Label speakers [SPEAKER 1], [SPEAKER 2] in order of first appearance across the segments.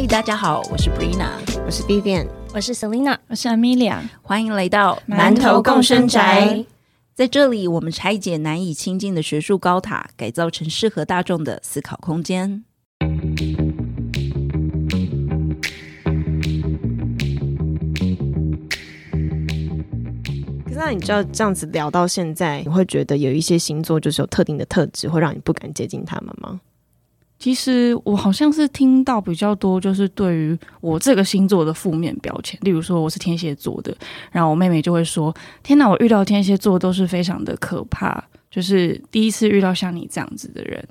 [SPEAKER 1] 嗨，大家好，我是 Brina，
[SPEAKER 2] 我是 Vivian，
[SPEAKER 3] 我是 Selina，
[SPEAKER 4] 我是 Amelia，
[SPEAKER 1] 欢迎来到
[SPEAKER 4] 馒头共生宅。
[SPEAKER 1] 在这里，我们拆解难以亲近的学术高塔，改造成适合大众的思考空间。
[SPEAKER 2] 可是，那你知道这样子聊到现在，你会觉得有一些星座就是有特定的特质，会让你不敢接近他们吗？
[SPEAKER 4] 其实我好像是听到比较多，就是对于我这个星座的负面标签，例如说我是天蝎座的，然后我妹妹就会说：“天哪，我遇到天蝎座都是非常的可怕，就是第一次遇到像你这样子的人。”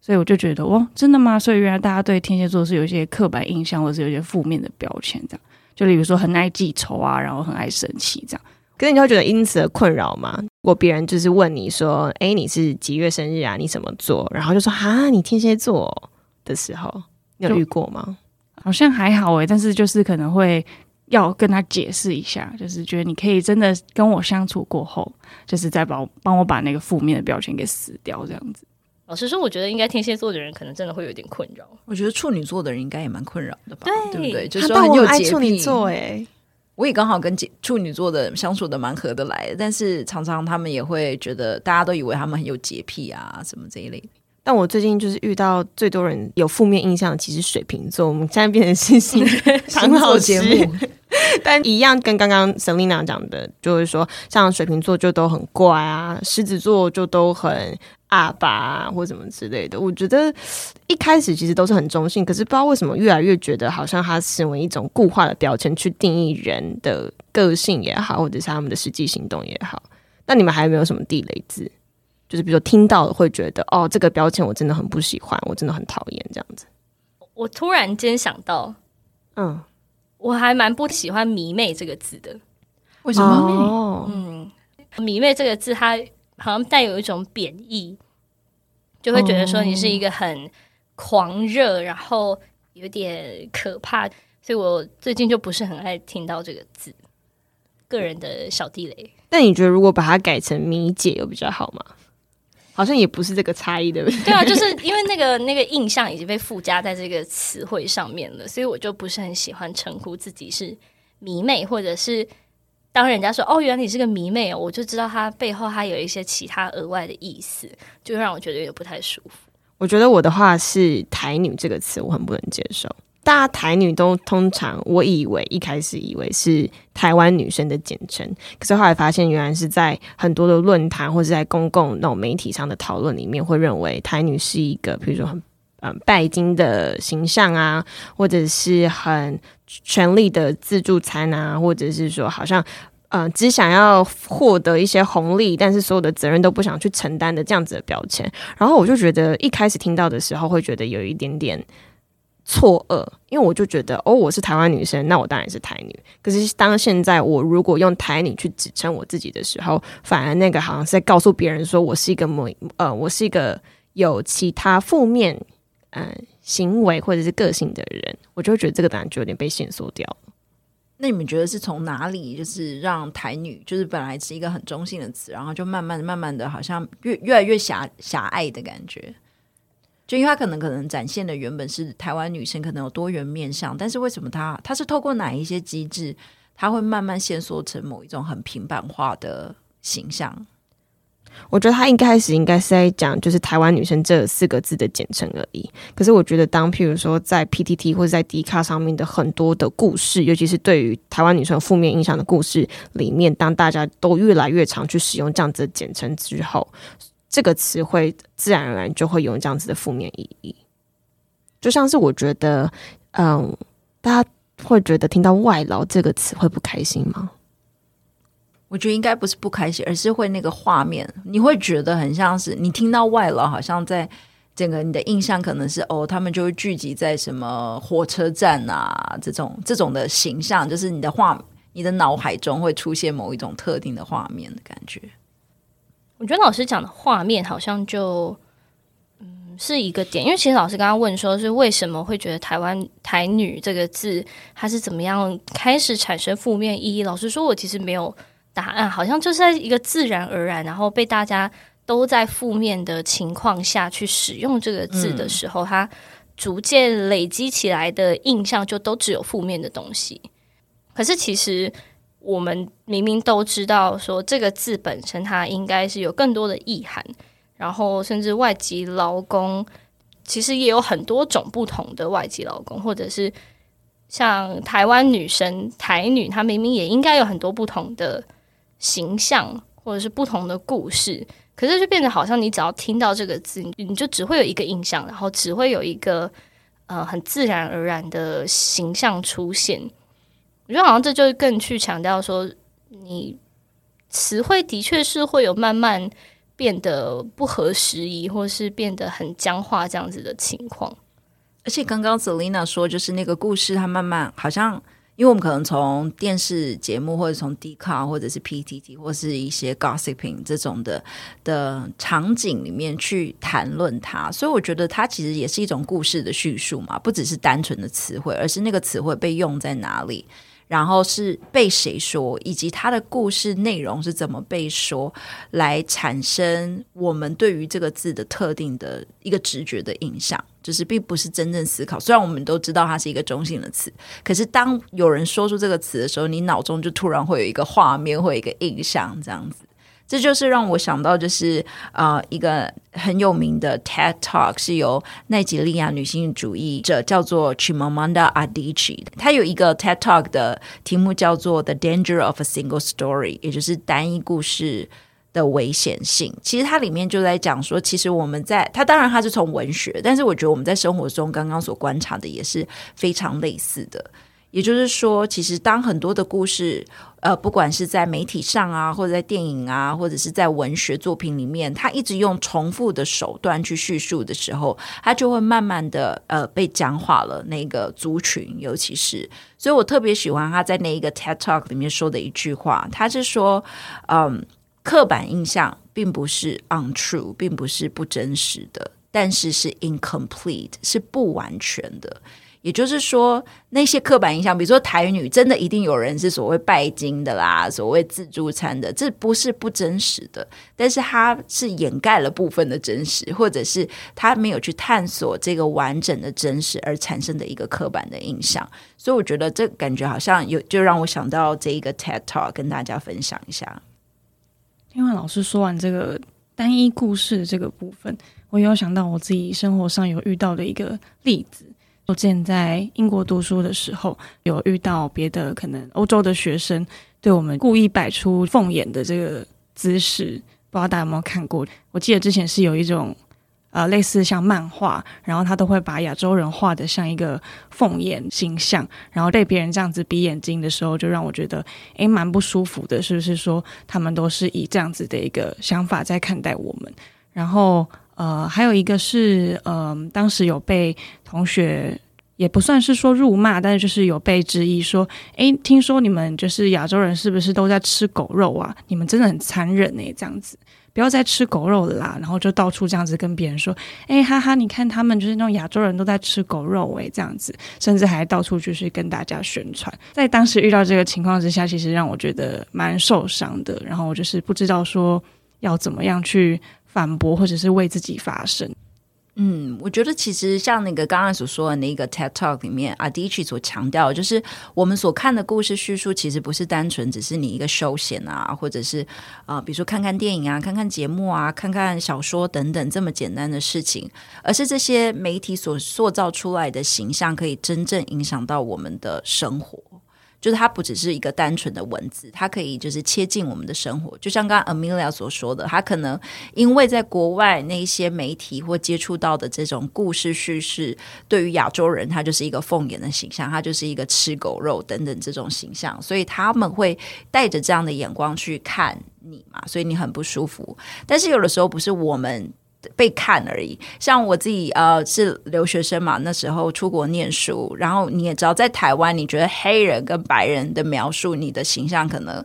[SPEAKER 4] 所以我就觉得，哇，真的吗？所以原来大家对天蝎座是有一些刻板印象，或者是有一些负面的标签，这样。就例如说很爱记仇啊，然后很爱生气这样。
[SPEAKER 2] 可是你会觉得因此而困扰吗？如果别人就是问你说：“哎，你是几月生日啊？你怎么做？”然后就说：“哈，你天蝎座。”的时候，你有遇过吗？
[SPEAKER 4] 好像还好诶，但是就是可能会要跟他解释一下，就是觉得你可以真的跟我相处过后，就是再帮帮我把那个负面的标签给撕掉，这样子。
[SPEAKER 3] 老实说，我觉得应该天蝎座的人可能真的会有点困扰。
[SPEAKER 1] 我觉得处女座的人应该也蛮困扰的吧？对不对？
[SPEAKER 2] 就是
[SPEAKER 1] 说很有
[SPEAKER 2] 爱处女座哎。
[SPEAKER 1] 我也刚好跟处女座的相处的蛮合得来，但是常常他们也会觉得，大家都以为他们很有洁癖啊，什么这一类。
[SPEAKER 2] 但我最近就是遇到最多人有负面印象，其实水瓶座。我们现在变成星星
[SPEAKER 1] 星座节目，
[SPEAKER 2] 但一样跟刚刚 Selina 讲的，就是说，像水瓶座就都很怪啊，狮子座就都很阿爸或什么之类的。我觉得一开始其实都是很中性，可是不知道为什么越来越觉得好像它成为一种固化的标签，去定义人的个性也好，或者是他们的实际行动也好。那你们还有没有什么地雷字？就是比如说听到了会觉得哦，这个标签我真的很不喜欢，我真的很讨厌这样子。
[SPEAKER 3] 我突然间想到，嗯，我还蛮不喜欢“迷妹”这个字的。
[SPEAKER 1] 为什么？
[SPEAKER 3] 哦嗯，“迷妹”这个字它好像带有一种贬义，就会觉得说你是一个很狂热，然后有点可怕。所以我最近就不是很爱听到这个字。个人的小地雷。
[SPEAKER 2] 那你觉得如果把它改成“迷姐”有比较好吗？好像也不是这个差异，对不对？
[SPEAKER 3] 对啊，就是因为那个 那个印象已经被附加在这个词汇上面了，所以我就不是很喜欢称呼自己是迷妹，或者是当人家说哦，原来你是个迷妹，我就知道它背后还有一些其他额外的意思，就让我觉得有点不太舒服。
[SPEAKER 2] 我觉得我的话是“台女”这个词，我很不能接受。大家台女都通常，我以为一开始以为是台湾女生的简称，可是后来发现，原来是在很多的论坛或者在公共那种媒体上的讨论里面，会认为台女是一个，比如说很嗯拜金的形象啊，或者是很权力的自助餐啊，或者是说好像嗯只想要获得一些红利，但是所有的责任都不想去承担的这样子的标签。然后我就觉得一开始听到的时候，会觉得有一点点。错愕，因为我就觉得哦，我是台湾女生，那我当然是台女。可是当现在我如果用台女去指称我自己的时候，反而那个好像是在告诉别人说我是一个某呃，我是一个有其他负面嗯行为或者是个性的人，我就会觉得这个答案就有点被限缩掉了。
[SPEAKER 1] 那你们觉得是从哪里，就是让台女就是本来是一个很中性的词，然后就慢慢慢慢的好像越越来越狭狭隘的感觉？就因为他可能可能展现的原本是台湾女生可能有多元面相，但是为什么她她是透过哪一些机制，她会慢慢限缩成某一种很平板化的形象？
[SPEAKER 2] 我觉得他一开始应该是在讲就是台湾女生这四个字的简称而已。可是我觉得当譬如说在 PTT 或者在 D 卡上面的很多的故事，尤其是对于台湾女生负面印象的故事里面，当大家都越来越常去使用这样子的简称之后。这个词汇自然而然就会有这样子的负面意义，就像是我觉得，嗯，大家会觉得听到“外劳”这个词会不开心吗？
[SPEAKER 1] 我觉得应该不是不开心，而是会那个画面，你会觉得很像是你听到外劳，好像在整个你的印象可能是哦，他们就会聚集在什么火车站啊，这种这种的形象，就是你的画，你的脑海中会出现某一种特定的画面的感觉。
[SPEAKER 3] 我觉得老师讲的画面好像就嗯是一个点，因为其实老师刚刚问说是为什么会觉得台湾台女这个字它是怎么样开始产生负面意义？老师说我其实没有答案，好像就是在一个自然而然，然后被大家都在负面的情况下去使用这个字的时候，它逐渐累积起来的印象就都只有负面的东西。可是其实我们明明都知道，说这个字本身它应该是有更多的意涵，然后甚至外籍劳工其实也有很多种不同的外籍劳工，或者是像台湾女生台女，她明明也应该有很多不同的形象，或者是不同的故事。可是就变得好像你只要听到这个字，你就只会有一个印象，然后只会有一个呃很自然而然的形象出现。我觉得好像这就更去强调说，你词汇的确是会有慢慢变得不合时宜，或是变得很僵化这样子的情况。
[SPEAKER 1] 而且刚刚 Selina 说，就是那个故事，它慢慢好像。因为我们可能从电视节目，或者从 D 卡，或者是 PTT，或是一些 gossiping 这种的的场景里面去谈论它，所以我觉得它其实也是一种故事的叙述嘛，不只是单纯的词汇，而是那个词汇被用在哪里。然后是被谁说，以及它的故事内容是怎么被说，来产生我们对于这个字的特定的一个直觉的印象，就是并不是真正思考。虽然我们都知道它是一个中性的词，可是当有人说出这个词的时候，你脑中就突然会有一个画面，会有一个印象，这样子。这就是让我想到，就是呃，一个很有名的 TED Talk 是由奈及利亚女性主义者叫做 Chimamanda Adichie，他有一个 TED Talk 的题目叫做 The Danger of a Single Story，也就是单一故事的危险性。其实它里面就在讲说，其实我们在它当然它是从文学，但是我觉得我们在生活中刚刚所观察的也是非常类似的。也就是说，其实当很多的故事，呃，不管是在媒体上啊，或者在电影啊，或者是在文学作品里面，他一直用重复的手段去叙述的时候，他就会慢慢的呃被僵化了。那个族群，尤其是，所以我特别喜欢他在那一个 TED Talk 里面说的一句话，他是说，嗯，刻板印象并不是 untrue，并不是不真实的，但是是 incomplete，是不完全的。也就是说，那些刻板印象，比如说台女，真的一定有人是所谓拜金的啦，所谓自助餐的，这不是不真实的，但是它是掩盖了部分的真实，或者是他没有去探索这个完整的真实而产生的一个刻板的印象。所以我觉得这感觉好像有，就让我想到这一个 TED Talk 跟大家分享一下。
[SPEAKER 4] 听完老师说完这个单一故事的这个部分，我有想到我自己生活上有遇到的一个例子。我之前在英国读书的时候，有遇到别的可能欧洲的学生对我们故意摆出凤眼的这个姿势，不知道大家有没有看过？我记得之前是有一种呃类似像漫画，然后他都会把亚洲人画的像一个凤眼形象，然后被别人这样子比眼睛的时候，就让我觉得诶蛮不舒服的，是不是说他们都是以这样子的一个想法在看待我们？然后。呃，还有一个是，呃，当时有被同学也不算是说辱骂，但是就是有被质疑说，诶，听说你们就是亚洲人是不是都在吃狗肉啊？你们真的很残忍呢，这样子，不要再吃狗肉了啦。然后就到处这样子跟别人说，诶，哈哈，你看他们就是那种亚洲人都在吃狗肉，诶，这样子，甚至还到处就是跟大家宣传。在当时遇到这个情况之下，其实让我觉得蛮受伤的。然后我就是不知道说要怎么样去。反驳或者是为自己发声。
[SPEAKER 1] 嗯，我觉得其实像那个刚刚所说的那个 TED Talk 里面，阿迪奇所强调，就是我们所看的故事叙述，其实不是单纯只是你一个休闲啊，或者是啊，比如说看看电影啊、看看节目啊、看看小说等等这么简单的事情，而是这些媒体所塑造出来的形象，可以真正影响到我们的生活。就是它不只是一个单纯的文字，它可以就是切近我们的生活。就像刚刚 Amelia 所说的，他可能因为在国外那些媒体或接触到的这种故事叙事，对于亚洲人，他就是一个凤眼的形象，他就是一个吃狗肉等等这种形象，所以他们会带着这样的眼光去看你嘛，所以你很不舒服。但是有的时候不是我们。被看而已，像我自己呃是留学生嘛，那时候出国念书，然后你也知道，在台湾，你觉得黑人跟白人的描述，你的形象可能。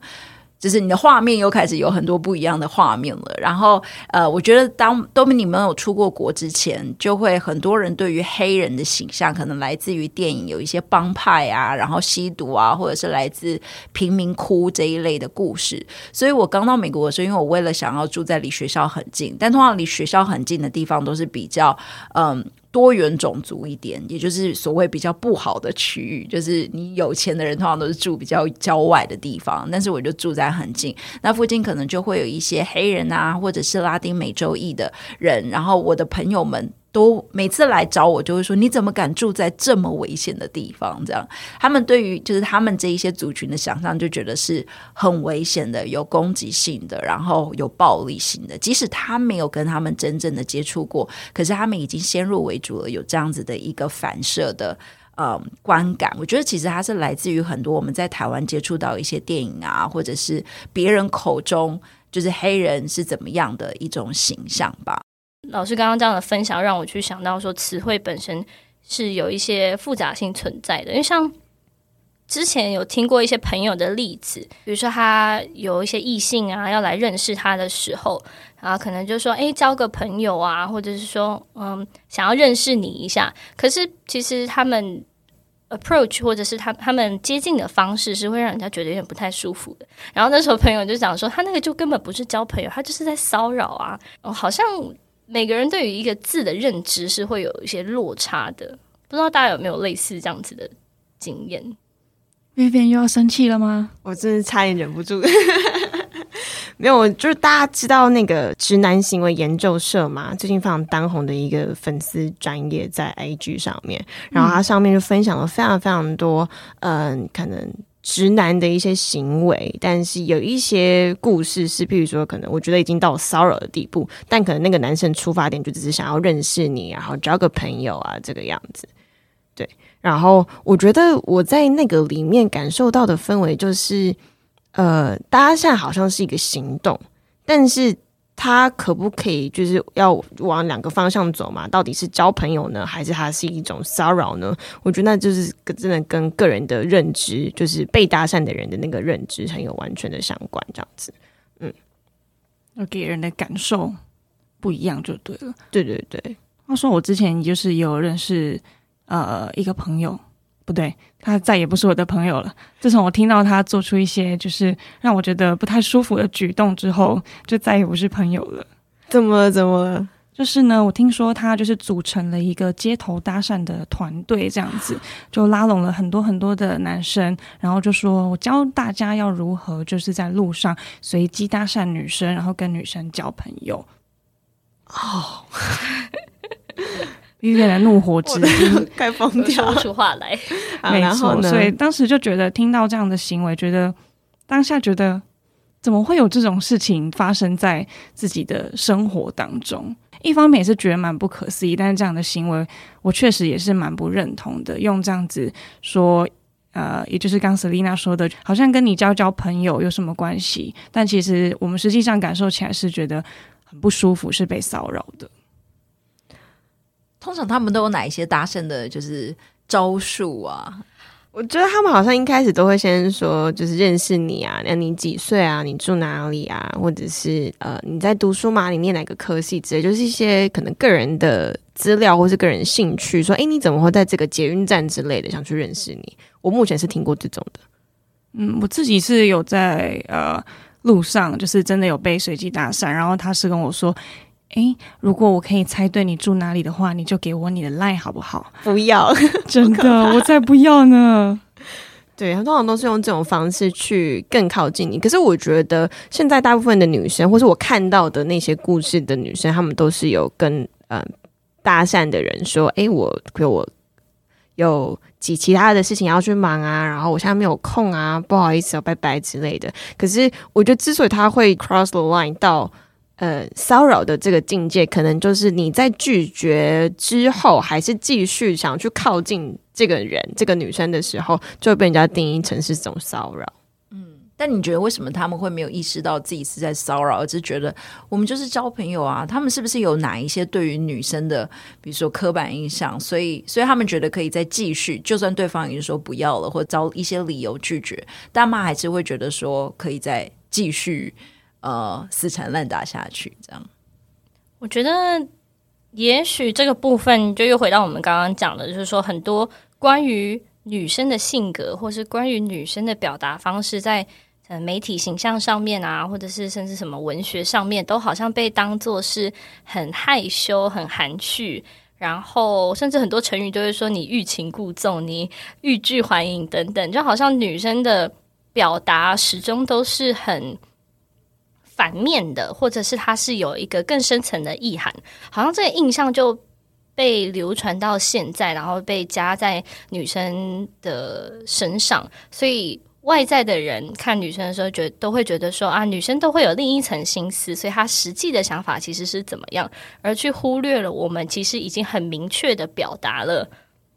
[SPEAKER 1] 就是你的画面又开始有很多不一样的画面了。然后，呃，我觉得当都你们有出过国之前，就会很多人对于黑人的形象可能来自于电影，有一些帮派啊，然后吸毒啊，或者是来自贫民窟这一类的故事。所以我刚到美国的时候，因为我为了想要住在离学校很近，但通常离学校很近的地方都是比较嗯。多元种族一点，也就是所谓比较不好的区域，就是你有钱的人通常都是住比较郊外的地方，但是我就住在很近，那附近可能就会有一些黑人啊，或者是拉丁美洲裔的人，然后我的朋友们。都每次来找我，就会说你怎么敢住在这么危险的地方？这样，他们对于就是他们这一些族群的想象，就觉得是很危险的、有攻击性的，然后有暴力性的。即使他没有跟他们真正的接触过，可是他们已经先入为主了，有这样子的一个反射的呃观感。我觉得其实它是来自于很多我们在台湾接触到一些电影啊，或者是别人口中就是黑人是怎么样的一种形象吧。
[SPEAKER 3] 老师刚刚这样的分享，让我去想到说，词汇本身是有一些复杂性存在的。因为像之前有听过一些朋友的例子，比如说他有一些异性啊要来认识他的时候，然后可能就说：“哎，交个朋友啊，或者是说，嗯，想要认识你一下。”可是其实他们 approach 或者是他他们接近的方式，是会让人家觉得有点不太舒服的。然后那时候朋友就讲说：“他那个就根本不是交朋友，他就是在骚扰啊！”哦，好像。每个人对于一个字的认知是会有一些落差的，不知道大家有没有类似这样子的经验
[SPEAKER 4] ？Vivian 又要生气了吗？
[SPEAKER 2] 我真是差点忍不住。没有，就是大家知道那个直男行为研究社嘛，最近非常当红的一个粉丝专业在 IG 上面，然后它上面就分享了非常非常多，嗯，可能。直男的一些行为，但是有一些故事是，譬如说，可能我觉得已经到骚扰的地步，但可能那个男生出发点就只是想要认识你，然后交个朋友啊，这个样子。对，然后我觉得我在那个里面感受到的氛围就是，呃，大家现在好像是一个行动，但是。他可不可以就是要往两个方向走嘛？到底是交朋友呢，还是他是一种骚扰呢？我觉得那就是真的跟个人的认知，就是被搭讪的人的那个认知很有完全的相关，这样子。嗯，
[SPEAKER 4] 要给人的感受不一样就对了。
[SPEAKER 2] 对对对。
[SPEAKER 4] 他说我之前就是有认识呃一个朋友。不对，他再也不是我的朋友了。自从我听到他做出一些就是让我觉得不太舒服的举动之后，就再也不是朋友了。
[SPEAKER 2] 怎么了？怎么了？
[SPEAKER 4] 就是呢，我听说他就是组成了一个街头搭讪的团队，这样子就拉拢了很多很多的男生，然后就说我教大家要如何就是在路上随机搭讪女生，然后跟女生交朋友。哦。遇见了怒火之
[SPEAKER 2] 心，快 疯掉，
[SPEAKER 3] 说不出话来。
[SPEAKER 4] 没错，所以当时就觉得听到这样的行为，觉得当下觉得怎么会有这种事情发生在自己的生活当中？一方面也是觉得蛮不可思议，但是这样的行为，我确实也是蛮不认同的。用这样子说，呃，也就是刚 Selina 说的，好像跟你交交朋友有什么关系？但其实我们实际上感受起来是觉得很不舒服，是被骚扰的。
[SPEAKER 1] 通常他们都有哪一些搭讪的，就是招数啊？
[SPEAKER 2] 我觉得他们好像一开始都会先说，就是认识你啊，那你几岁啊？你住哪里啊？或者是呃，你在读书吗？你念哪个科系之类，就是一些可能个人的资料或是个人兴趣。说，哎，你怎么会在这个捷运站之类的想去认识你？我目前是听过这种的。
[SPEAKER 4] 嗯，我自己是有在呃路上，就是真的有被随机搭讪，然后他是跟我说。诶，如果我可以猜对你住哪里的话，你就给我你的 line 好不好？
[SPEAKER 2] 不要，
[SPEAKER 4] 真的，我才不要呢。
[SPEAKER 2] 对，通常都是用这种方式去更靠近你。可是我觉得现在大部分的女生，或是我看到的那些故事的女生，她们都是有跟呃搭讪的人说：“诶，我我有几其他的事情要去忙啊，然后我现在没有空啊，不好意思哦，拜拜之类的。”可是我觉得，之所以他会 cross the line 到呃，骚扰的这个境界，可能就是你在拒绝之后，还是继续想去靠近这个人、这个女生的时候，就会被人家定义成是这种骚扰。
[SPEAKER 1] 嗯，但你觉得为什么他们会没有意识到自己是在骚扰，而是觉得我们就是交朋友啊？他们是不是有哪一些对于女生的，比如说刻板印象？所以，所以他们觉得可以再继续，就算对方已经说不要了，或找一些理由拒绝，但妈还是会觉得说可以再继续。呃，死缠烂打下去，这样，
[SPEAKER 3] 我觉得也许这个部分就又回到我们刚刚讲的，就是说很多关于女生的性格，或是关于女生的表达方式，在呃媒体形象上面啊，或者是甚至什么文学上面，都好像被当做是很害羞、很含蓄，然后甚至很多成语都会说你欲擒故纵、你欲拒还迎等等，就好像女生的表达始终都是很反面的，或者是它是有一个更深层的意涵，好像这个印象就被流传到现在，然后被加在女生的身上，所以。外在的人看女生的时候，觉都会觉得说啊，女生都会有另一层心思，所以她实际的想法其实是怎么样，而去忽略了我们其实已经很明确的表达了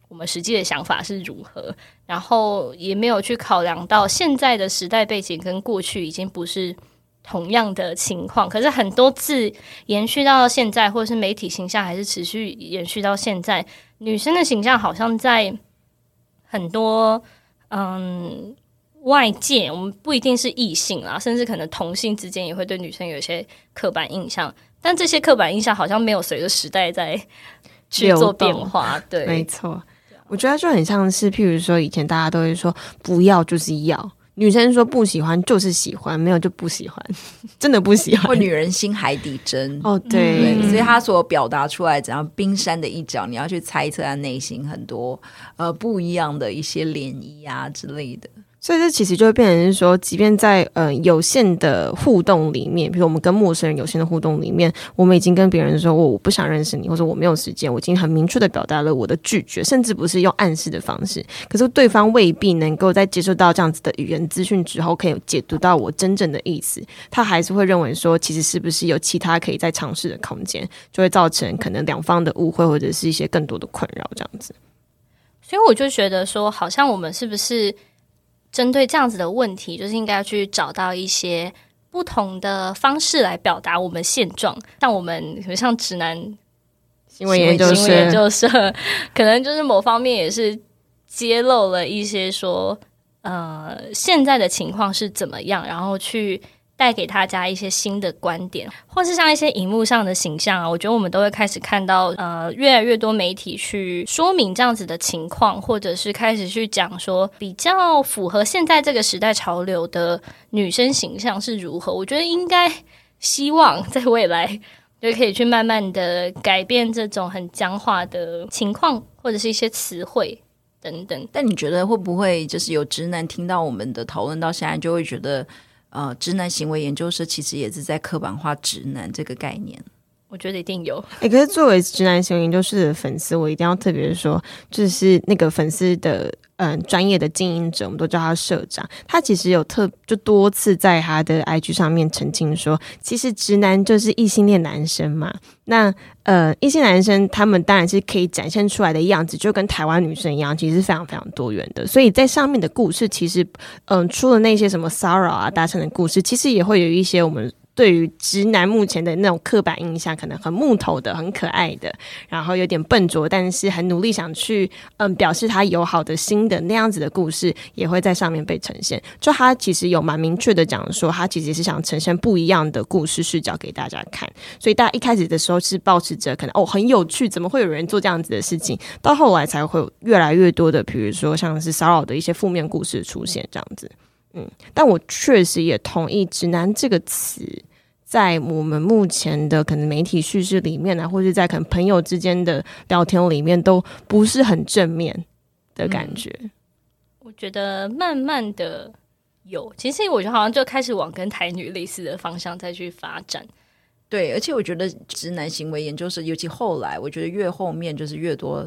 [SPEAKER 3] 我们实际的想法是如何，然后也没有去考量到现在的时代背景跟过去已经不是同样的情况。可是很多字延续到现在，或者是媒体形象还是持续延续到现在，女生的形象好像在很多嗯。外界我们不一定是异性啦，甚至可能同性之间也会对女生有一些刻板印象，但这些刻板印象好像没有随着时代在去做变化。对，
[SPEAKER 2] 没错，我觉得就很像是，譬如说以前大家都会说不要就是要，女生说不喜欢就是喜欢，没有就不喜欢，真的不喜欢。
[SPEAKER 1] 或女人心海底针
[SPEAKER 2] 哦，对，
[SPEAKER 1] 所以她所表达出来怎样冰山的一角，你要去猜测她内心很多呃不一样的一些涟漪啊之类的。
[SPEAKER 2] 所以这其实就会变成是说，即便在呃有限的互动里面，比如我们跟陌生人有限的互动里面，我们已经跟别人说我我不想认识你，或者我没有时间，我已经很明确的表达了我的拒绝，甚至不是用暗示的方式。可是对方未必能够在接受到这样子的语言资讯之后，可以解读到我真正的意思，他还是会认为说，其实是不是有其他可以再尝试的空间，就会造成可能两方的误会，或者是一些更多的困扰这样子。
[SPEAKER 3] 所以我就觉得说，好像我们是不是？针对这样子的问题，就是应该要去找到一些不同的方式来表达我们现状。像我们，像直男
[SPEAKER 2] 新闻研究
[SPEAKER 3] 社，可能就是某方面也是揭露了一些说，呃，现在的情况是怎么样，然后去。带给大家一些新的观点，或是像一些荧幕上的形象啊，我觉得我们都会开始看到，呃，越来越多媒体去说明这样子的情况，或者是开始去讲说比较符合现在这个时代潮流的女生形象是如何。我觉得应该希望在未来就可以去慢慢的改变这种很僵化的情况，或者是一些词汇等等。
[SPEAKER 1] 但你觉得会不会就是有直男听到我们的讨论到现在，就会觉得？呃，直男行为研究社其实也是在刻板化直男这个概念，
[SPEAKER 3] 我觉得一定有。
[SPEAKER 2] 哎，可是作为直男行为研究社的粉丝，我一定要特别说，就是那个粉丝的。嗯，专业的经营者，我们都叫他社长。他其实有特就多次在他的 IG 上面澄清说，其实直男就是异性恋男生嘛。那呃，异性男生他们当然是可以展现出来的样子，就跟台湾女生一样，其实是非常非常多元的。所以在上面的故事，其实嗯，除了那些什么骚扰啊、达成的故事，其实也会有一些我们。对于直男目前的那种刻板印象，可能很木头的、很可爱的，然后有点笨拙，但是很努力想去嗯表示他友好的心的那样子的故事，也会在上面被呈现。就他其实有蛮明确的讲说，他其实是想呈现不一样的故事视角给大家看。所以大家一开始的时候是保持着可能哦很有趣，怎么会有人做这样子的事情？到后来才会越来越多的，比如说像是骚扰的一些负面故事出现这样子。嗯，但我确实也同意“直男”这个词。在我们目前的可能媒体叙事里面呢，或者在可能朋友之间的聊天里面，都不是很正面的感觉。
[SPEAKER 3] 我觉得慢慢的有，其实我觉得好像就开始往跟台女类似的方向再去发展。
[SPEAKER 1] 对，而且我觉得直男行为研究是，尤其后来，我觉得越后面就是越多。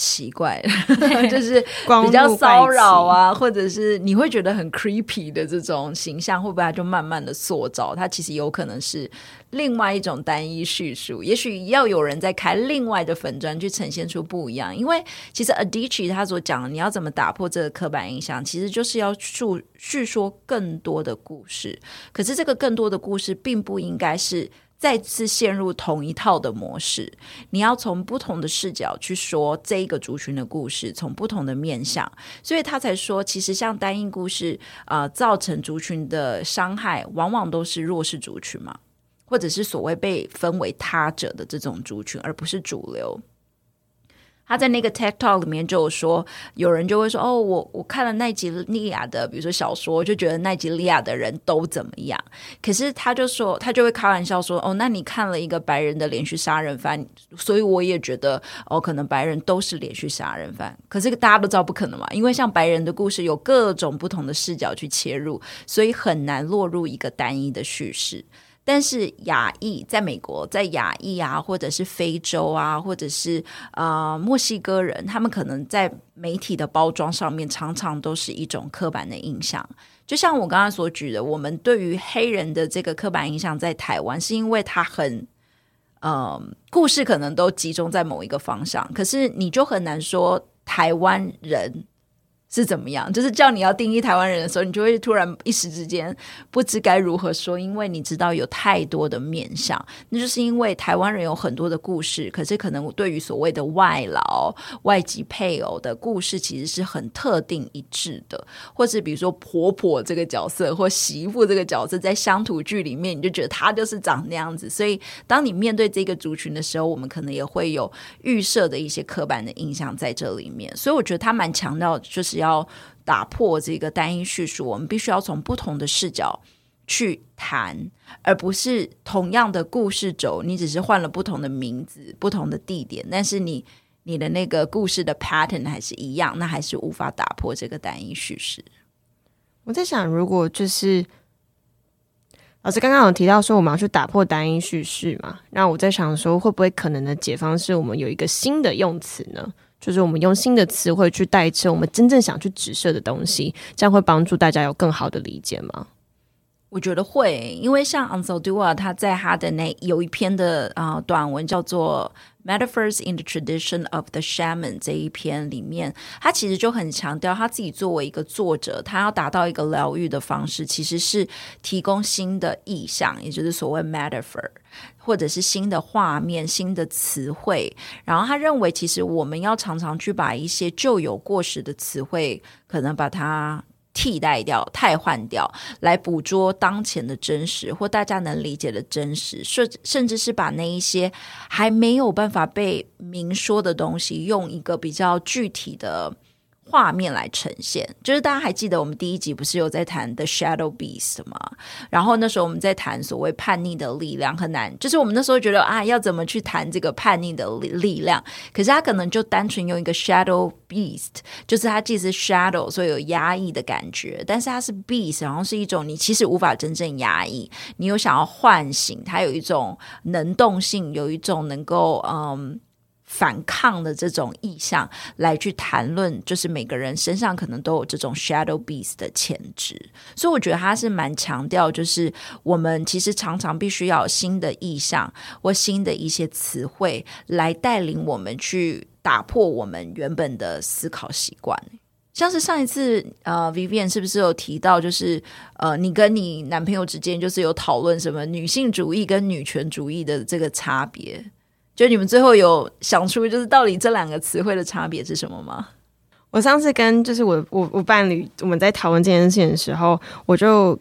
[SPEAKER 1] 奇怪，就是比较骚扰啊，或者是你会觉得很 creepy 的这种形象，会不会它就慢慢的塑造？它其实有可能是另外一种单一叙述，也许要有人在开另外的粉砖去呈现出不一样。因为其实 Adichie 他所讲的，你要怎么打破这个刻板印象，其实就是要述叙说更多的故事。可是这个更多的故事，并不应该是。再次陷入同一套的模式，你要从不同的视角去说这一个族群的故事，从不同的面向，所以他才说，其实像单一故事啊，造成族群的伤害，往往都是弱势族群嘛，或者是所谓被分为他者的这种族群，而不是主流。他在那个 TED Talk 里面就有说，有人就会说，哦，我我看了奈及利亚的，比如说小说，就觉得奈及利亚的人都怎么样。可是他就说，他就会开玩笑说，哦，那你看了一个白人的连续杀人犯，所以我也觉得，哦，可能白人都是连续杀人犯。可是大家都知道不可能嘛，因为像白人的故事有各种不同的视角去切入，所以很难落入一个单一的叙事。但是亚裔在美国，在亚裔啊，或者是非洲啊，或者是啊墨西哥人，他们可能在媒体的包装上面，常常都是一种刻板的印象。就像我刚刚所举的，我们对于黑人的这个刻板印象，在台湾是因为他很，嗯，故事可能都集中在某一个方向，可是你就很难说台湾人。是怎么样？就是叫你要定义台湾人的时候，你就会突然一时之间不知该如何说，因为你知道有太多的面相。那就是因为台湾人有很多的故事，可是可能对于所谓的外劳、外籍配偶的故事，其实是很特定一致的。或是比如说婆婆这个角色，或媳妇这个角色，在乡土剧里面，你就觉得她就是长那样子。所以，当你面对这个族群的时候，我们可能也会有预设的一些刻板的印象在这里面。所以，我觉得他蛮强调就是。要打破这个单一叙述，我们必须要从不同的视角去谈，而不是同样的故事轴，你只是换了不同的名字、不同的地点，但是你你的那个故事的 pattern 还是一样，那还是无法打破这个单一叙事。
[SPEAKER 2] 我在想，如果就是老师刚刚有提到说我们要去打破单一叙事嘛，那我在想说，会不会可能的解方是我们有一个新的用词呢？就是我们用新的词汇去代称我们真正想去指涉的东西，这样会帮助大家有更好的理解吗？
[SPEAKER 1] 我觉得会，因为像 Ansel Dua 他在他的那有一篇的啊短文叫做《Metaphors in the Tradition of the Shaman》这一篇里面，他其实就很强调他自己作为一个作者，他要达到一个疗愈的方式，其实是提供新的意象，也就是所谓 metaphor，或者是新的画面、新的词汇。然后他认为，其实我们要常常去把一些旧有过时的词汇，可能把它。替代掉、替换掉，来捕捉当前的真实或大家能理解的真实，甚甚至是把那一些还没有办法被明说的东西，用一个比较具体的。画面来呈现，就是大家还记得我们第一集不是有在谈 The Shadow Beast 吗？然后那时候我们在谈所谓叛逆的力量很难，就是我们那时候觉得啊，要怎么去谈这个叛逆的力量？可是他可能就单纯用一个 Shadow Beast，就是它既是 Shadow，所以有压抑的感觉，但是它是 Beast，然后是一种你其实无法真正压抑，你有想要唤醒它，有一种能动性，有一种能够嗯。反抗的这种意向来去谈论，就是每个人身上可能都有这种 shadow beast 的潜质，所以我觉得他是蛮强调，就是我们其实常常必须要有新的意向或新的一些词汇来带领我们去打破我们原本的思考习惯。像是上一次呃，Vivian 是不是有提到，就是呃，你跟你男朋友之间就是有讨论什么女性主义跟女权主义的这个差别？就你们最后有想出，就是到底这两个词汇的差别是什么吗？
[SPEAKER 2] 我上次跟就是我我我伴侣我们在讨论这件事情的时候，我就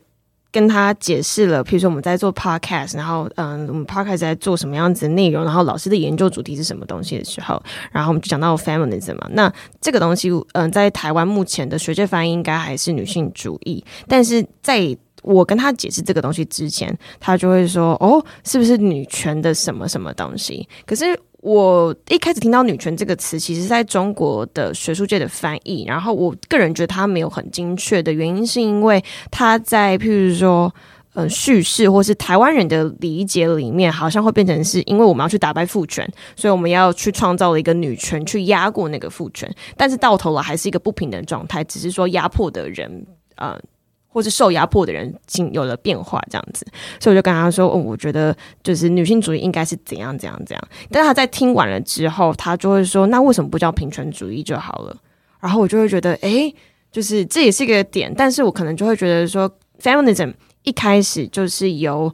[SPEAKER 2] 跟他解释了，譬如说我们在做 podcast，然后嗯，我们 podcast 在做什么样子的内容，然后老师的研究主题是什么东西的时候，然后我们就讲到 feminism 嘛。那这个东西，嗯，在台湾目前的学界翻译应该还是女性主义，但是在我跟他解释这个东西之前，他就会说：“哦，是不是女权的什么什么东西？”可是我一开始听到“女权”这个词，其实在中国的学术界的翻译，然后我个人觉得它没有很精确的原因，是因为它在譬如说，嗯，叙事或是台湾人的理解里面，好像会变成是因为我们要去打败父权，所以我们要去创造了一个女权去压过那个父权，但是到头来还是一个不平等状态，只是说压迫的人，嗯。或是受压迫的人，经有了变化，这样子，所以我就跟他说：“哦，我觉得就是女性主义应该是怎样怎样怎样。”但他在听完了之后，他就会说：“那为什么不叫平权主义就好了？”然后我就会觉得：“诶，就是这也是一个点。”但是我可能就会觉得说，feminism 一开始就是由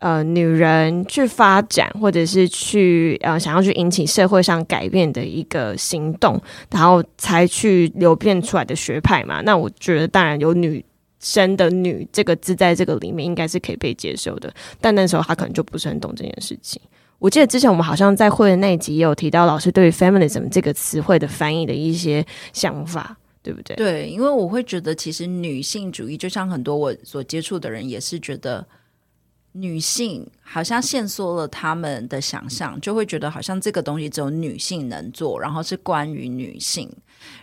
[SPEAKER 2] 呃女人去发展，或者是去呃想要去引起社会上改变的一个行动，然后才去流变出来的学派嘛。那我觉得当然有女。生的女这个字在这个里面应该是可以被接受的，但那时候他可能就不是很懂这件事情。我记得之前我们好像在会的那一集也有提到老师对于 feminism 这个词汇的翻译的一些想法，对不对？
[SPEAKER 1] 对，因为我会觉得，其实女性主义，就像很多我所接触的人，也是觉得女性好像限缩了他们的想象，就会觉得好像这个东西只有女性能做，然后是关于女性，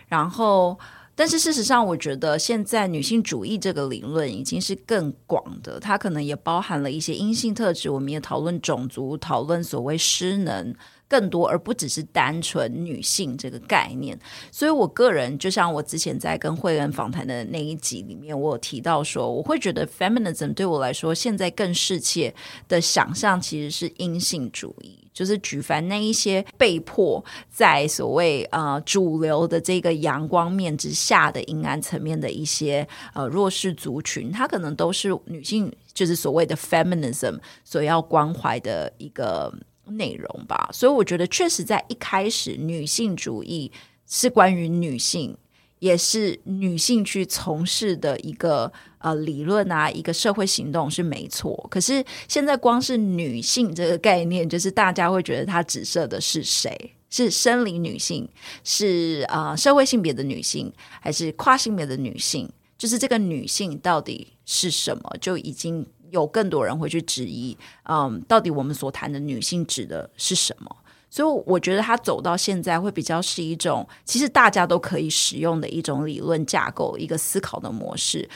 [SPEAKER 1] 然后。但是事实上，我觉得现在女性主义这个理论已经是更广的，它可能也包含了一些阴性特质。我们也讨论种族，讨论所谓失能。更多，而不只是单纯女性这个概念。所以，我个人就像我之前在跟慧恩访谈的那一集里面，我有提到说，我会觉得 feminism 对我来说，现在更适切的想象其实是阴性主义，就是举凡那一些被迫在所谓呃主流的这个阳光面之下的阴暗层面的一些呃弱势族群，它可能都是女性，就是所谓的 feminism 所要关怀的一个。内容吧，所以我觉得确实在一开始，女性主义是关于女性，也是女性去从事的一个呃理论啊，一个社会行动是没错。可是现在光是女性这个概念，就是大家会觉得它指涉的是谁？是生理女性，是啊社会性别的女性，还是跨性别的女性？就是这个女性到底是什么？就已经。有更多人会去质疑，嗯，到底我们所谈的女性指的是什么？所以我觉得它走到现在会比较是一种，其实大家都可以使用的一种理论架构，一个思考的模式。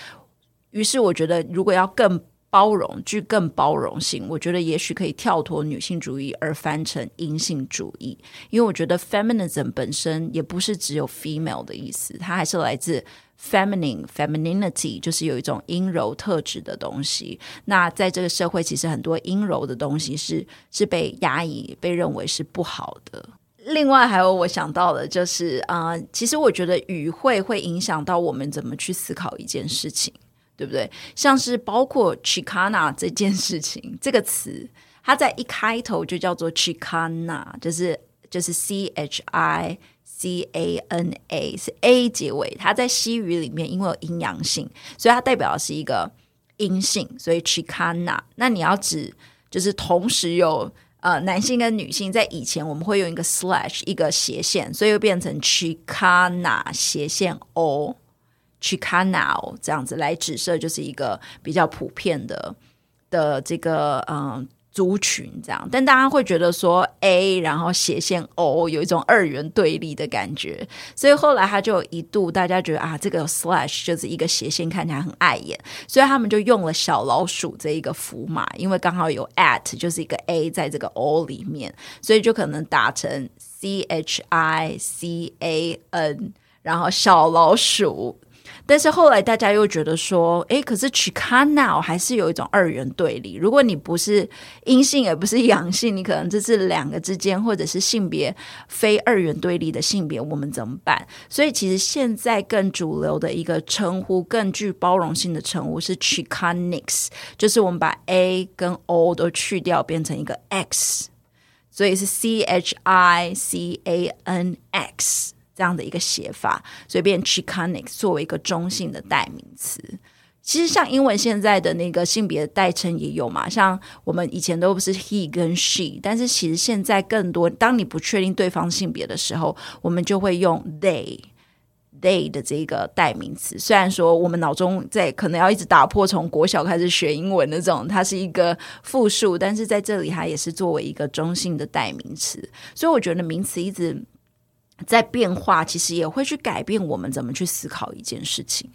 [SPEAKER 1] 于是我觉得，如果要更包容，具更包容性，我觉得也许可以跳脱女性主义，而翻成阴性主义。因为我觉得 feminism 本身也不是只有 female 的意思，它还是来自。feminine femininity 就是有一种阴柔特质的东西。那在这个社会，其实很多阴柔的东西是是被压抑、被认为是不好的。另外，还有我想到的，就是啊，其实我觉得语汇会影响到我们怎么去思考一件事情，对不对？像是包括 Chicana 这件事情，这个词，它在一开头就叫做 Chicana，就是就是 C H I。C A N A 是 A 结尾，它在西语里面因为有阴阳性，所以它代表的是一个阴性，所以 Chicana。那你要指就是同时有呃男性跟女性，在以前我们会用一个 slash 一个斜线，所以又变成 Chicana 斜线 O Chicana 这样子来指涉，就是一个比较普遍的的这个嗯。族群这样，但大家会觉得说 A 然后斜线 O 有一种二元对立的感觉，所以后来他就一度大家觉得啊，这个 slash 就是一个斜线看起来很碍眼，所以他们就用了小老鼠这一个符码，因为刚好有 at 就是一个 A 在这个 O 里面，所以就可能打成 C H I C A N，然后小老鼠。但是后来大家又觉得说，哎，可是 Chicano 还是有一种二元对立。如果你不是阴性，也不是阳性，你可能这是两个之间，或者是性别非二元对立的性别，我们怎么办？所以其实现在更主流的一个称呼，更具包容性的称呼是 Chicanix，就是我们把 A 跟 O 都去掉，变成一个 X，所以是 C H I C A N X。这样的一个写法，所以变 Chicanic 作为一个中性的代名词。其实像英文现在的那个性别代称也有嘛，像我们以前都不是 he 跟 she，但是其实现在更多，当你不确定对方性别的时候，我们就会用 they they 的这个代名词。虽然说我们脑中在可能要一直打破从国小开始学英文的这种，它是一个复数，但是在这里它也是作为一个中性的代名词。所以我觉得名词一直。在变化，其实也会去改变我们怎么去思考一件事情。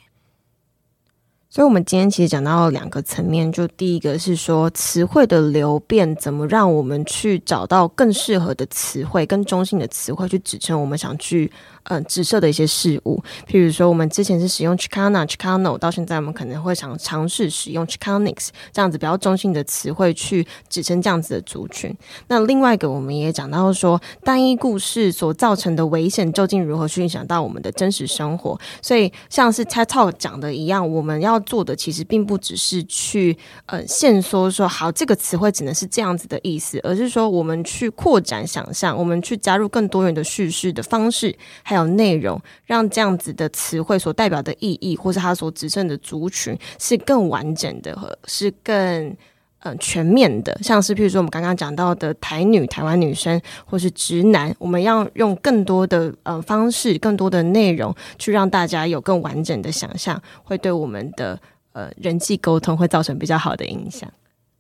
[SPEAKER 2] 所以，我们今天其实讲到两个层面，就第一个是说词汇的流变，怎么让我们去找到更适合的词汇、更中性的词汇，去指称我们想去。嗯，直射的一些事物，譬如说，我们之前是使用 Chicana、Chicano，到现在我们可能会想尝试使用 Chicanics 这样子比较中性的词汇去指称这样子的族群。那另外一个，我们也讲到说，单一故事所造成的危险究竟如何去影响到我们的真实生活？所以，像是 t e Talk 讲的一样，我们要做的其实并不只是去呃限缩说，好，这个词汇只能是这样子的意思，而是说，我们去扩展想象，我们去加入更多元的叙事的方式，还有内容，让这样子的词汇所代表的意义，或是它所指证的族群是更完整的，和是更呃全面的，像是譬如说我们刚刚讲到的台女、台湾女生，或是直男，我们要用更多的呃方式、更多的内容，去让大家有更完整的想象，会对我们的呃人际沟通会造成比较好的影响。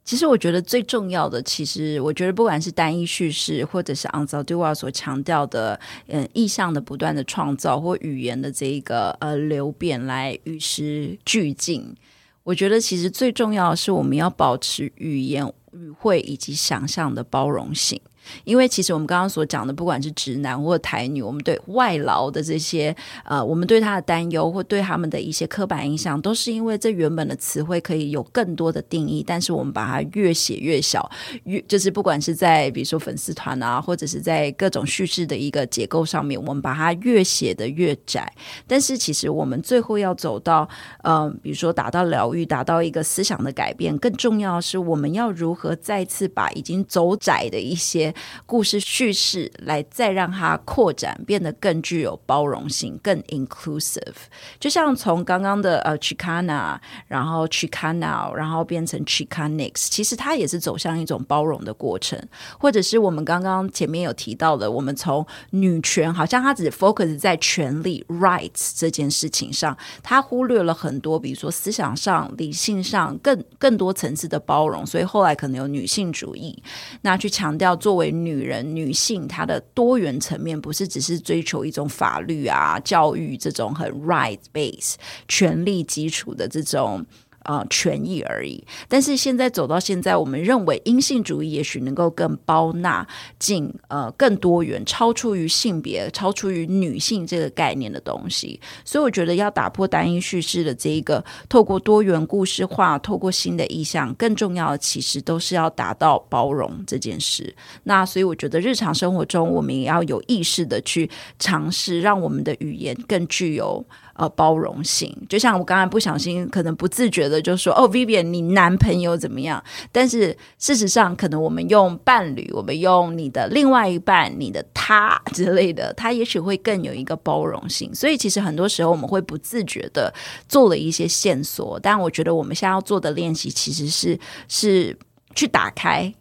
[SPEAKER 1] 其实我觉得最重要的，其实我觉得不管是单一叙事，或者是 a n z a d u a 所强调的，嗯，意象的不断的创造，或语言的这一个呃流变来与时俱进。我觉得其实最重要的是，我们要保持语言、语汇以及想象的包容性。因为其实我们刚刚所讲的，不管是直男或台女，我们对外劳的这些呃，我们对他的担忧或对他们的一些刻板印象，都是因为这原本的词汇可以有更多的定义，但是我们把它越写越小，越就是不管是在比如说粉丝团啊，或者是在各种叙事的一个结构上面，我们把它越写的越窄。但是其实我们最后要走到呃，比如说达到疗愈，达到一个思想的改变，更重要的是我们要如何再次把已经走窄的一些。故事叙事来再让它扩展，变得更具有包容性，更 inclusive。就像从刚刚的呃 Chicana，然后 Chicana，然后变成 Chicanix，其实它也是走向一种包容的过程。或者是我们刚刚前面有提到的，我们从女权，好像它只 focus 在权利 rights 这件事情上，它忽略了很多，比如说思想上、理性上更更多层次的包容。所以后来可能有女性主义，那去强调作为女人、女性，她的多元层面不是只是追求一种法律啊、教育这种很 right base 权力基础的这种。啊，权益而已。但是现在走到现在，我们认为阴性主义也许能够更包纳进呃更多元、超出于性别、超出于女性这个概念的东西。所以我觉得要打破单一叙事的这一个，透过多元故事化，透过新的意象，更重要的其实都是要达到包容这件事。那所以我觉得日常生活中，我们也要有意识的去尝试，让我们的语言更具有。呃，包容性，就像我刚才不小心，可能不自觉的就说：“哦，Vivian，你男朋友怎么样？”但是事实上，可能我们用伴侣，我们用你的另外一半、你的他之类的，他也许会更有一个包容性。所以，其实很多时候我们会不自觉的做了一些线索，但我觉得我们现在要做的练习其实是是去打开，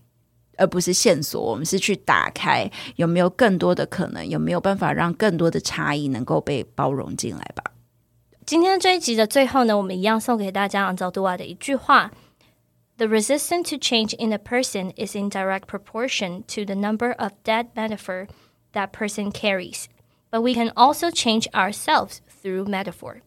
[SPEAKER 1] 而不是线索。我们是去打开，有没有更多的可能？有没有办法让更多的差异能够被包容进来吧？
[SPEAKER 3] 今天这一集的最后呢，我们一样送给大家 Anzaldúa 的一句话：“The resistance to change in a person is in direct proportion to the number of dead metaphor that person carries, but we can also change ourselves through metaphor。”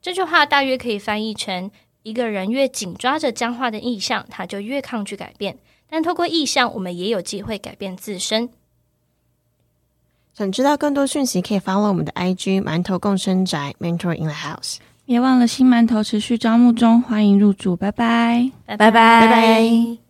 [SPEAKER 3] 这句话大约可以翻译成：一个人越紧抓着僵化的意象，他就越抗拒改变；但透过意象，我们也有机会改变自身。
[SPEAKER 2] 想知道更多讯息，可以 follow 我们的 IG 馒头共生宅 Mentor in the House。
[SPEAKER 4] 别忘了新馒头持续招募中，欢迎入住，拜拜，
[SPEAKER 3] 拜拜，拜拜。